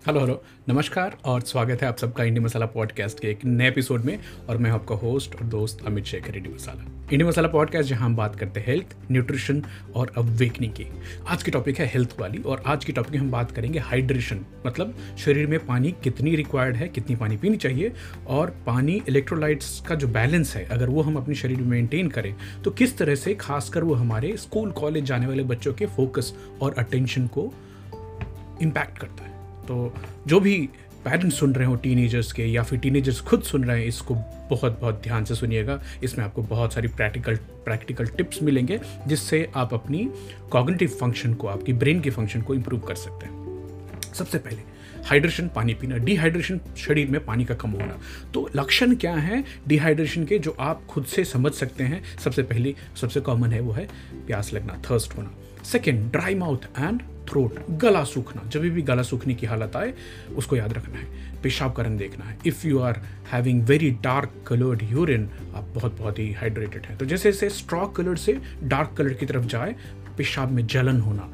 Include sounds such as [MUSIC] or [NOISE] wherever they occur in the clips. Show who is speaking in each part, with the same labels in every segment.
Speaker 1: Hello hello, नमस्कार और स्वागत है आप सबका इंडी मसाला पॉडकास्ट के एक नए एपिसोड में और मैं आपका होस्ट और दोस्त Amit Shekhar, Indie masala. Indie masala podcast, जहाँ हम बात करते हैं हेल्थ, न्यूट्रिशन और अवेकनिंग की। आज की टॉपिक है हेल्थ वाली और आज की टॉपिक में हम बात करेंगे हाइड्रेशन मतलब शरीर में पानी कितनी रिक्वायर्ड है, कितनी पानी पीनी चाहिए और पानी इलेक्ट्रोलाइट्स का जो बैलेंस है, अगर वो हम अपने शरीर में मेंटेन करें तो किस तरह से खासकर वो हमारे स्कूल, कॉलेज जाने वाले बच्चों के फोकस और अटेंशन को इम्पैक्ट करता है। तो जो भी पेरेंट्स सुन रहे हो टीनेजर्स के या फिर टीनेजर्स खुद सुन रहे हैं, इसको बहुत बहुत ध्यान से सुनिएगा। इसमें आपको बहुत सारी प्रैक्टिकल प्रैक्टिकल टिप्स मिलेंगे, जिससे आप अपनी कॉग्निटिव फ़ंक्शन को, आपकी ब्रेन के फ़ंक्शन को इम्प्रूव कर सकते हैं। सबसे पहले हाइड्रेशन पानी पीना। डिहाइड्रेशन शरीर में पानी का कम होना। तो लक्षण क्या है डिहाइड्रेशन के, जो आप खुद से समझ सकते हैं? सबसे पहले, सबसे कॉमन है वो है प्यास लगना थर्स्ट होना। Second dry mouth and throat, गला सूखना, जब भी गला सूखने की हालत आए, उसको याद रखना है, पेशाब का रंग देखना है। If you are having very dark coloured urine आप बहुत बहुत ही हाइड्रेटेड हैं। तो जैसे जैसे स्ट्रॉ कलर से डार्क कलर की तरफ़ जाए, पेशाब में जलन होना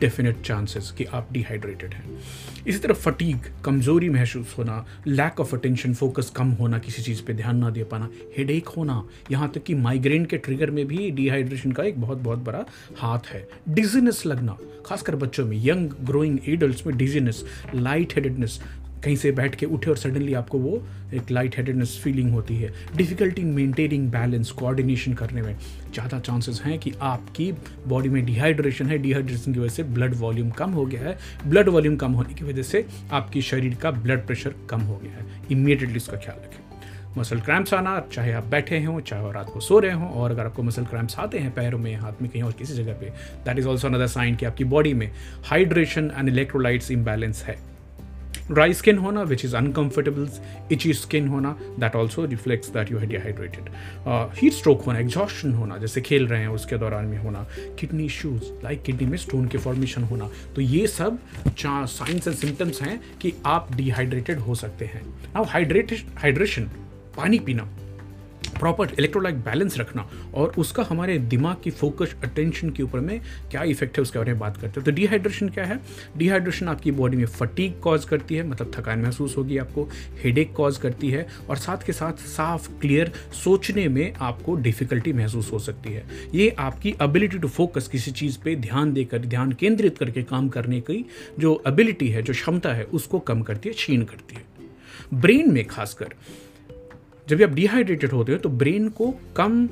Speaker 1: डेफिनेट चांसेस कि आप डिहाइड्रेटेड हैं। इसी तरह फटीक कमज़ोरी महसूस होना लैक ऑफ़ अटेंशन फोकस कम होना, किसी चीज़ पे ध्यान ना दे पाना हेडेक होना, यहाँ तक कि माइग्रेन के ट्रिगर में भी डिहाइड्रेशन का एक बहुत बहुत बड़ा हाथ है। डिजीनेस लगना, खासकर बच्चों में यंग ग्रोइंग एडल्ट में डिजीनेस लाइट हेडेडनेस कहीं से बैठ के उठे और सडनली आपको वो एक लाइट हेडेडनेस फीलिंग होती है। डिफ़िकल्टी मेंटेनिंग बैलेंस कोऑर्डिनेशन करने में ज़्यादा चांसेस हैं कि आपकी बॉडी में डिहाइड्रेशन है। डिहाइड्रेशन की वजह से ब्लड वॉल्यूम कम हो गया है। ब्लड वॉल्यूम कम होने की वजह से आपकी शरीर का ब्लड प्रेशर कम हो गया है। इमीडिएटली इसका ख्याल रखें। मसल क्रैम्प्स आना, चाहे आप बैठे हों, चाहे रात को सो रहे हों, और अगर आपको मसल क्रैम्प्स आते हैं पैरों में, हाथ में, कहीं और किसी जगह पे that is also another sign कि आपकी बॉडी में हाइड्रेशन एंड इलेक्ट्रोलाइट्स इम्बैलेंस है। ड्राई स्किन होना which is uncomfortable itchy skin होना that also reflects that you है डिहाइड्रेटेड हीट स्ट्रोक होना एग्जॉशन होना जैसे खेल रहे हैं, उसके दौरान में होना किडनी इशूज लाइक किडनी में स्टोन के फॉर्मेशन होना तो ये सब साइंस एंड सिम्टम्स हैं कि आप डिहाइड्रेटेड हो सकते हैं। नाउ हाइड्रेट हाइड्रेशन पानी पीना। प्रॉपर इलेक्ट्रोलाइट बैलेंस रखना और उसका हमारे दिमाग की फोकस अटेंशन के ऊपर में क्या इफ़ेक्ट है उसके बारे में बात करते हैं। तो डिहाइड्रेशन क्या है? डिहाइड्रेशन आपकी बॉडी में फटीक कॉज करती है मतलब थकान महसूस होगी आपको हेडेक कॉज करती है और साथ के साथ साफ़ क्लियर सोचने में आपको डिफिकल्टी महसूस हो सकती है। ये आपकी एबिलिटी टू फोकस किसी चीज़ पे ध्यान देकर, ध्यान केंद्रित करके काम करने की जो एबिलिटी है, जो क्षमता है, उसको कम करती है छीन करती है। ब्रेन में खासकर जब आप डिहाइड्रेटेड होते हो तो ब्रेन को कम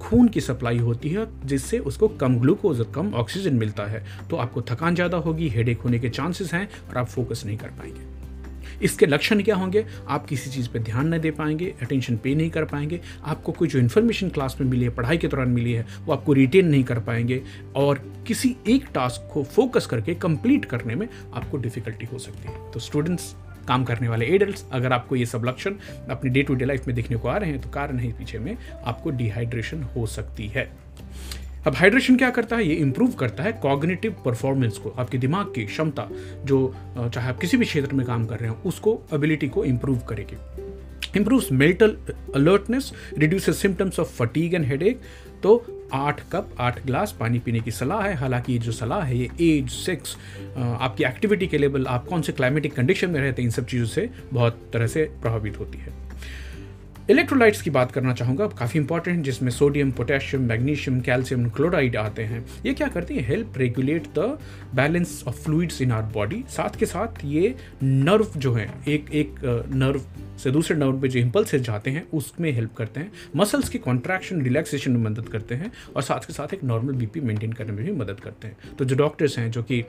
Speaker 1: खून की सप्लाई होती है, जिससे उसको कम ग्लूकोज और कम ऑक्सीजन मिलता है। तो आपको थकान ज़्यादा होगी हेडेक होने के चांसेस हैं और आप फोकस नहीं कर पाएँगे। इसके लक्षण क्या होंगे? आप किसी चीज़ पर ध्यान नहीं दे पाएँगे अटेंशन पे नहीं कर पाएँगे। आपको कोई जो इन्फॉर्मेशन क्लास में मिली है, पढ़ाई के दौरान मिली है, वो आपको रिटेन नहीं कर पाएँगे और किसी एक टास्क को फोकस करके कंप्लीट करने में आपको डिफिकल्टी हो सकती है। तो स्टूडेंट्स काम करने वाले एडल्ट अगर आपको ये सब लक्षण अपनी डे टू डे लाइफ में देखने को आ रहे हैं तो कारण है पीछे में आपको डिहाइड्रेशन हो सकती है। अब हाइड्रेशन क्या करता है? ये इंप्रूव करता है कॉग्निटिव परफॉर्मेंस को, आपके दिमाग की क्षमता, जो चाहे आप किसी भी क्षेत्र में काम कर रहे हो, उसको एबिलिटी को इंप्रूव करेगी। Improves mental alertness, reduces symptoms of fatigue and headache तो आठ कप, आठ ग्लास पानी पीने की सलाह है। हालाँकि ये जो सलाह है, ये एज सेक्स आपकी एक्टिविटी के लेवल आप कौन से क्लाइमेटिक कंडीशन में रहते हैं, इन सब चीज़ों से बहुत तरह से प्रभावित होती है। इलेक्ट्रोलाइट्स की बात करना चाहूँगा काफ़ी इंपॉर्टेंट जिसमें sodium potassium magnesium calcium chloride आते हैं। ये क्या करती है? Help regulate the balance of fluids in our body साथ के साथ ये नर्व जो है, एक एक नर्व से दूसरे नर्व पे जो इम्पल्सेस जाते हैं, उसमें हेल्प करते हैं। मसल्स की कॉन्ट्रैक्शन रिलैक्सेशन में मदद करते हैं और साथ के साथ एक नॉर्मल बीपी मेंटेन करने में भी मदद करते हैं। तो जो डॉक्टर्स हैं, जो कि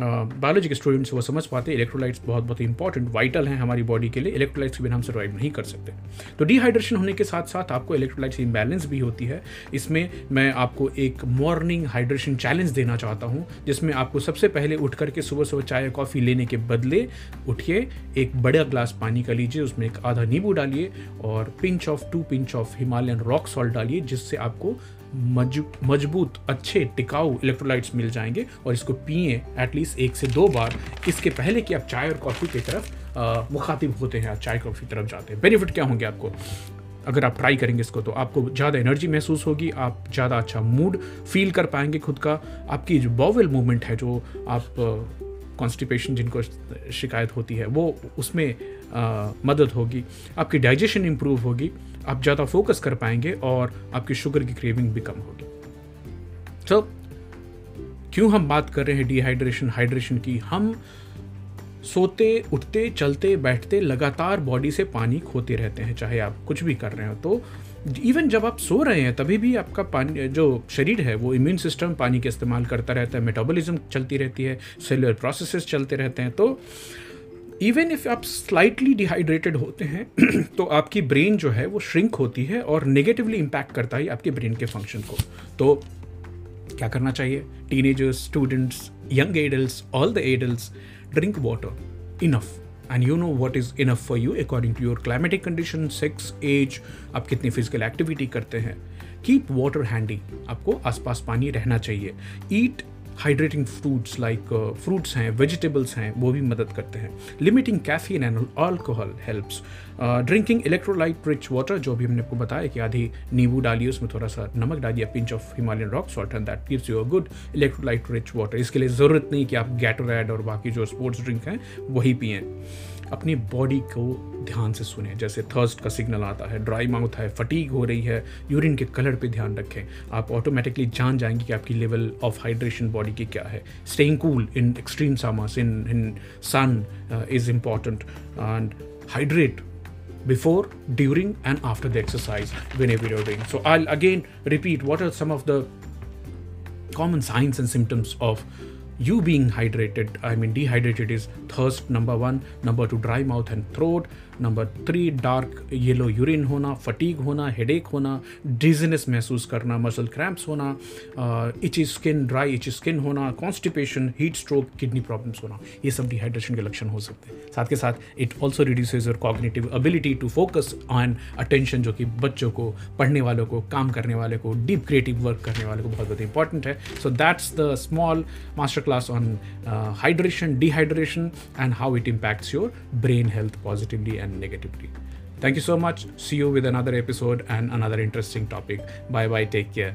Speaker 1: बायोलॉजी के स्टूडेंट्स वो समझ पाते हैं इलेक्ट्रोलाइट्स बहुत बहुत इंपॉर्टेंट वाइटल हैं हमारी बॉडी के लिए। इलेक्ट्रोलाइट्स के बिना हम सर्वाइव नहीं कर सकते। तो डिहाइड्रेशन होने के साथ साथ आपको इलेक्ट्रोलाइट्स इम्बैलेंस भी होती है। इसमें मैं आपको एक मॉर्निंग हाइड्रेशन चैलेंज देना चाहता हूँ, जिसमें आपको सबसे पहले उठ करके सुबह सुबह चाय कॉफ़ी लेने के बदले उठिए, एक बड़ा ग्लास पानी का लीजिए, उसमें एक आधा नींबू डालिए और pinch of two pinch of Himalayan rock salt डालिए, जिससे आपको मज़बूत, अच्छे, टिकाऊ इलेक्ट्रोलाइट्स मिल जाएँगे और इसको पिए एटलीस्ट एक से दो बार। इसके पहले कि आप चाय और कॉफ़ी की तरफ़ मुखातिब होते हैं चाय कॉफ़ी तरफ़ जाते हैं। बेनिफिट क्या होंगे आपको? अगर आप ट्राई करेंगे इसको तो आपको ज़्यादा एनर्जी महसूस होगी आप ज़्यादा अच्छा मूड फील कर पाएँगे खुद का। आपकी जो बॉवल मूवमेंट है जो आप कॉन्स्टिपेशन जिनको शिकायत होती है वो उसमें आ, मदद होगी। आपकी डाइजेशन इम्प्रूव होगी आप ज़्यादा फोकस कर पाएँगे और आपकी शुगर की क्रेविंग भी कम होगी। तो so, क्यों हम बात कर रहे हैं डिहाइड्रेशन हाइड्रेशन की हम सोते, उठते, चलते, बैठते, लगातार बॉडी से पानी खोते रहते हैं, चाहे आप कुछ भी कर रहे हो तो इवन जब आप सो रहे हैं, तभी भी आपका पानी, जो शरीर है, वो इम्यून सिस्टम पानी का इस्तेमाल करता रहता है मेटाबॉलिज्म चलती रहती है सेलुलर प्रोसेसेस चलते रहते हैं तो इवन इफ़ आप स्लाइटली डिहाइड्रेटेड होते हैं [CLEARS THROAT] तो आपकी ब्रेन जो है, वो श्रिंक होती है और नेगेटिवली इम्पैक्ट करता है आपके ब्रेन के फ़ंक्शन को। तो क्या करना चाहिए? Teenagers students young adult all the adult drink water enough and you know what is enough for you according to your climatic condition sex age आप कितनी फ़िज़िकल एक्टिविटी करते हैं कीप वाटर हैंडी आपको आसपास पानी रहना चाहिए eat hydrating fruits like fruits हैं वेजिटेबल्स हैं, वो भी मदद करते हैं। Limiting caffeine and alcohol helps drinking electrolyte rich water जो भी हमने आपको बताया कि आधी नींबू डालिए, उसमें थोड़ा सा नमक डालिए pinch of Himalayan rock salt and that gives you a good electrolyte rich water इसके लिए ज़रूरत नहीं कि आप गैटोराइड और बाकी जो स्पोर्ट्स ड्रिंक हैं, वही पिए। अपनी बॉडी को ध्यान से सुने। जैसे थर्स्ट का सिग्नल आता है ड्राई माउथ है फटीक हो रही है यूरिन के कलर पे ध्यान रखें। आप ऑटोमेटिकली जान जाएँगे कि आपकी लेवल ऑफ़ हाइड्रेशन बॉडी की क्या है। Staying cool in extreme summers in in sun is important and hydrate before, during, and after the exercise whenever you're doing. So I'll again repeat what are some of the common signs and symptoms you being hydrated. I mean, dehydrated is thirst, number one, number two, dry mouth and throat, number three dark yellow urine होना fatigue होना headache होना dizziness महसूस करना muscle cramps होना itchy skin dry itchy skin होना constipation heat stroke kidney problems होना ये सब डिहाइड्रेशन के लक्षण हो सकते हैं साथ के साथ it also reduces your cognitive ability to focus on attention जो कि बच्चों को पढ़ने वालों को काम करने वाले को डीप क्रिएटिव वर्क करने वाले को बहुत बहुत इंपॉर्टेंट है so that's the small master masterclass on uh, hydration, dehydration, and how it impacts your brain health positively and negatively. Thank you so much. See you with another episode and another interesting topic. Bye bye. Take care.